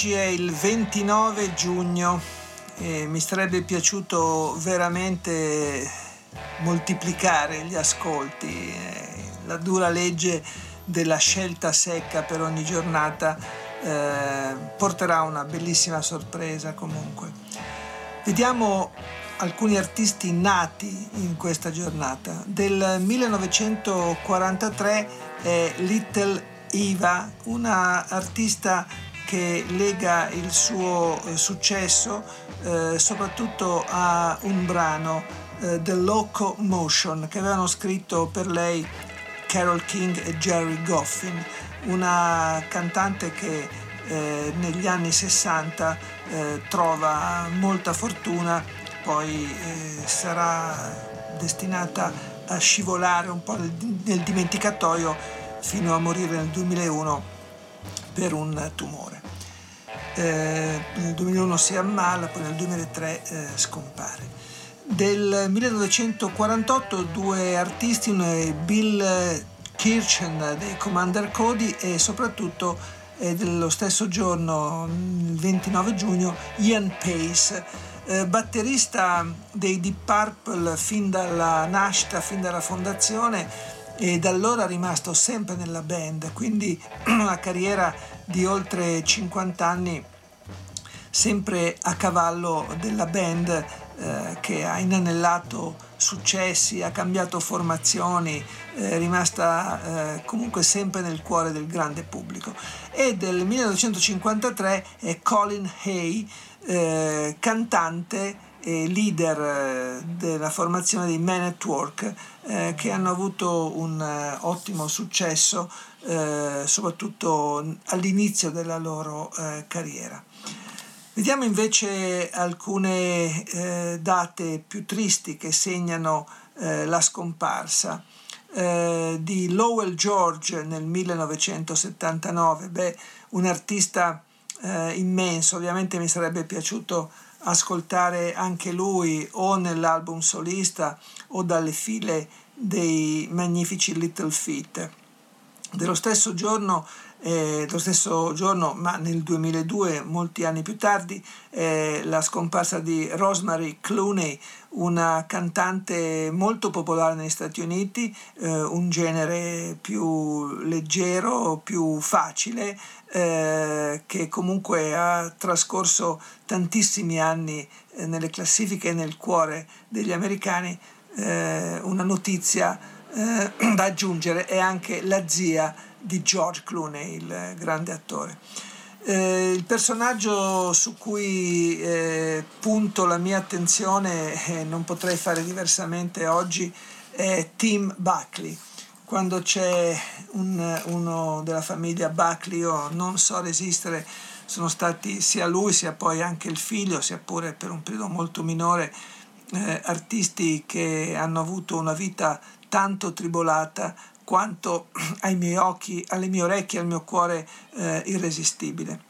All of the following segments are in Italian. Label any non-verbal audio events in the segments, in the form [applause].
Oggi è il 29 giugno e mi sarebbe piaciuto veramente moltiplicare gli ascolti. La dura legge della scelta secca per ogni giornata eh, porterà una bellissima sorpresa comunque. Vediamo alcuni artisti nati in questa giornata. Del 1943 è Little Eva, una artista che lega il suo eh, successo eh, soprattutto a un brano eh, The Locomotion che avevano scritto per lei Carol King e Jerry Goffin, una cantante che eh, negli anni 60 eh, trova molta fortuna, poi eh, sarà destinata a scivolare un po' nel dimenticatoio fino a morire nel 2001 per un tumore eh, nel 2001 si ammala, poi nel 2003 eh, scompare. Del 1948 due artisti, Bill Kirchen dei Commander Cody e soprattutto eh, dello stesso giorno, il 29 giugno, Ian Pace, eh, batterista dei Deep Purple fin dalla nascita, fin dalla fondazione e da allora rimasto sempre nella band, quindi [clears throat] una carriera di oltre 50 anni sempre a cavallo della band eh, che ha inanellato successi, ha cambiato formazioni, è rimasta eh, comunque sempre nel cuore del grande pubblico. E del 1953 è Colin Hay, eh, cantante e leader eh, della formazione dei Men at Work eh, che hanno avuto un eh, ottimo successo eh, soprattutto all'inizio della loro eh, carriera. Vediamo invece alcune eh, date più tristi che segnano la scomparsa. di Lowell George nel 1979, beh, un artista immenso, ovviamente mi sarebbe piaciuto ascoltare anche lui o nell'album solista o dalle file dei magnifici Little Feet. Dello stesso giorno, eh, lo stesso giorno, ma nel 2002, molti anni più tardi, eh, la scomparsa di Rosemary Clooney, una cantante molto popolare negli Stati Uniti, eh, un genere più leggero, più facile, eh, che comunque ha trascorso tantissimi anni eh, nelle classifiche e nel cuore degli americani, eh, una notizia eh, [clears throat] da aggiungere è anche la zia di George Clooney, il grande attore. Eh, il personaggio su cui eh, punto la mia attenzione e non potrei fare diversamente oggi è Tim Buckley. Quando c'è un, uno della famiglia Buckley io non so resistere, sono stati sia lui sia poi anche il figlio, sia pure per un periodo molto minore, eh, artisti che hanno avuto una vita tanto tribolata quanto [clears throat] ai miei occhi, alle mie orecchie, al mio cuore eh, irresistibile.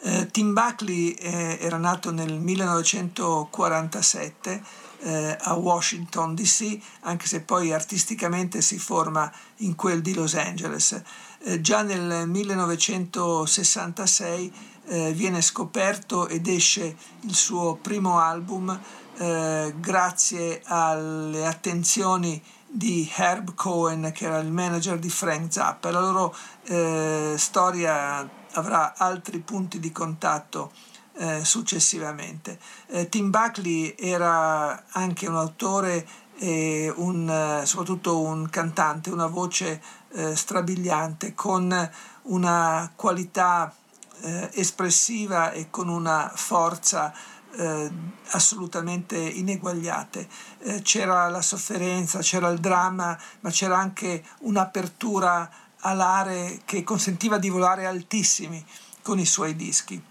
Eh, Tim Buckley eh, era nato nel 1947 eh, a Washington DC, anche se poi artisticamente si forma in quel di Los Angeles. Eh, già nel 1966 eh, viene scoperto ed esce il suo primo album eh, grazie alle attenzioni di Herb Cohen che era il manager di Frank Zappa. La loro eh, storia avrà altri punti di contatto eh, successivamente. Eh, Tim Buckley era anche un autore e un, eh, soprattutto un cantante, una voce eh, strabiliante con una qualità espressiva e con una forza eh, assolutamente ineguagliate. Eh, c'era la sofferenza, c'era il dramma, ma c'era anche un'apertura alare che consentiva di volare altissimi con i suoi dischi.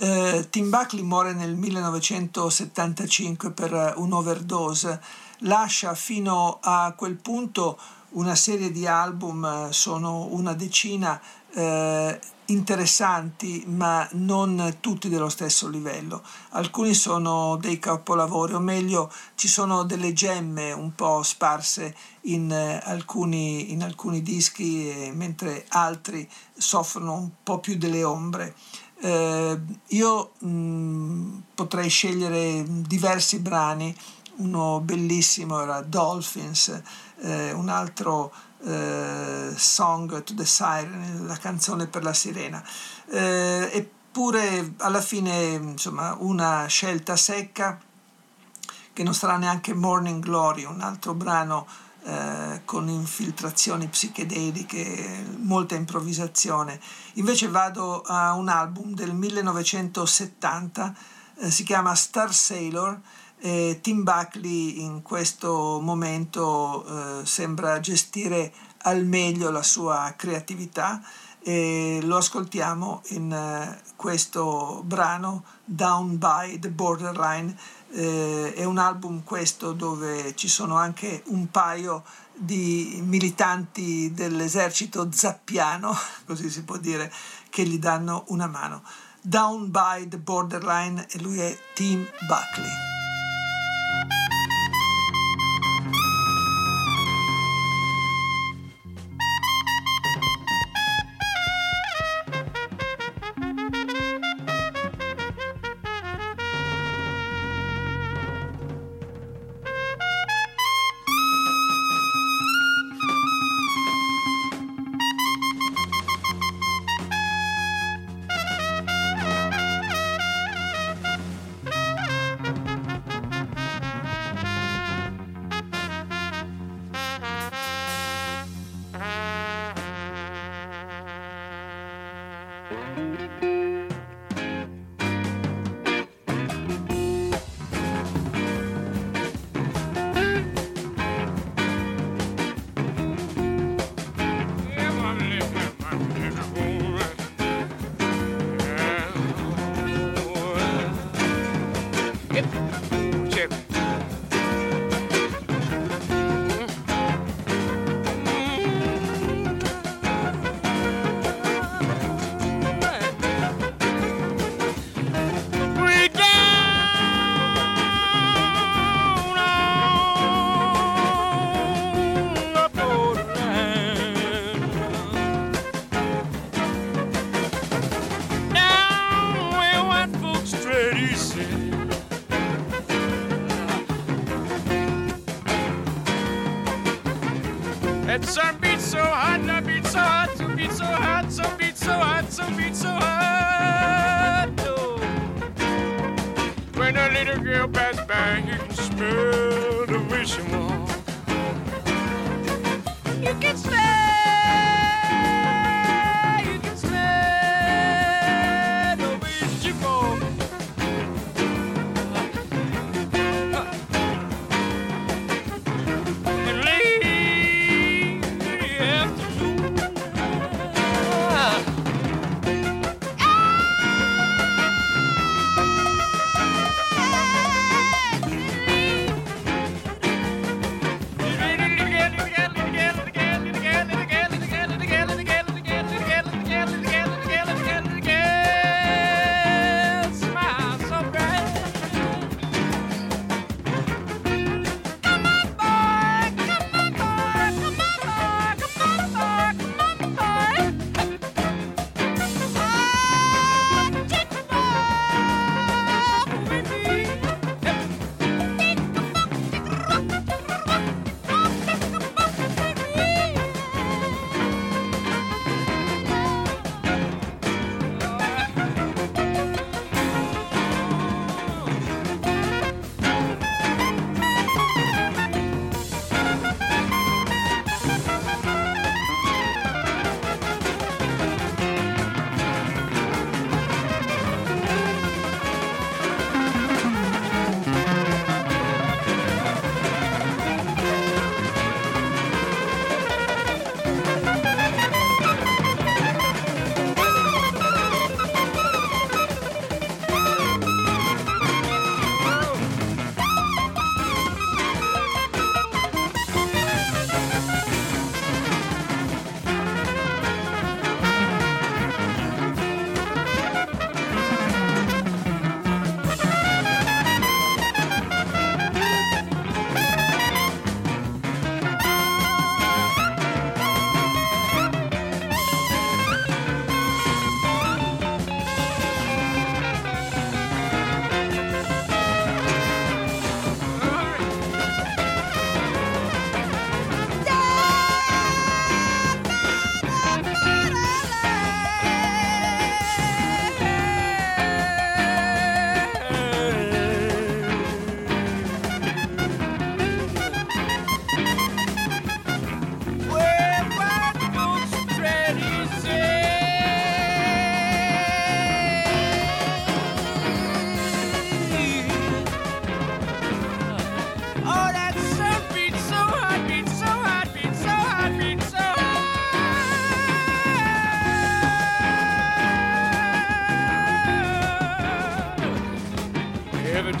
Uh, Tim Buckley muore nel 1975 per un'overdose, lascia fino a quel punto una serie di album, sono una decina, uh, interessanti ma non tutti dello stesso livello. Alcuni sono dei capolavori, o meglio ci sono delle gemme un po' sparse in alcuni, in alcuni dischi, mentre altri soffrono un po' più delle ombre. Eh, io mh, mm, potrei scegliere diversi brani, uno bellissimo era Dolphins, eh, un altro eh, Song to the Siren, la canzone per la sirena. Eh, eppure alla fine insomma una scelta secca che non sarà neanche Morning Glory, un altro brano eh, con infiltrazioni psichedeliche, molta improvvisazione. Invece vado a un album del 1970, eh, si chiama Star Sailor. E Tim Buckley in questo momento eh, sembra gestire al meglio la sua creatività e lo ascoltiamo in uh, questo brano Down by the Borderline eh, è un album questo dove ci sono anche un paio di militanti dell'esercito zappiano, [laughs] così si può dire, che gli danno una mano. Down by the Borderline e lui è Tim Buckley. And some beat so hot, I beat so hot, to beat so hot, some beat so hot, some beat so hot. Oh. When a little girl passed by, you can smell the wishing well. You can smell.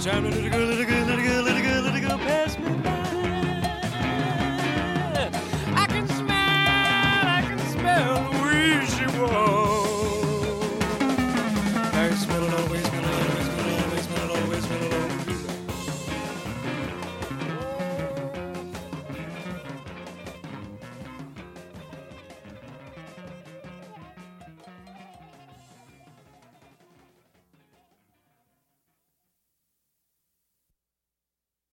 Sounded a little girl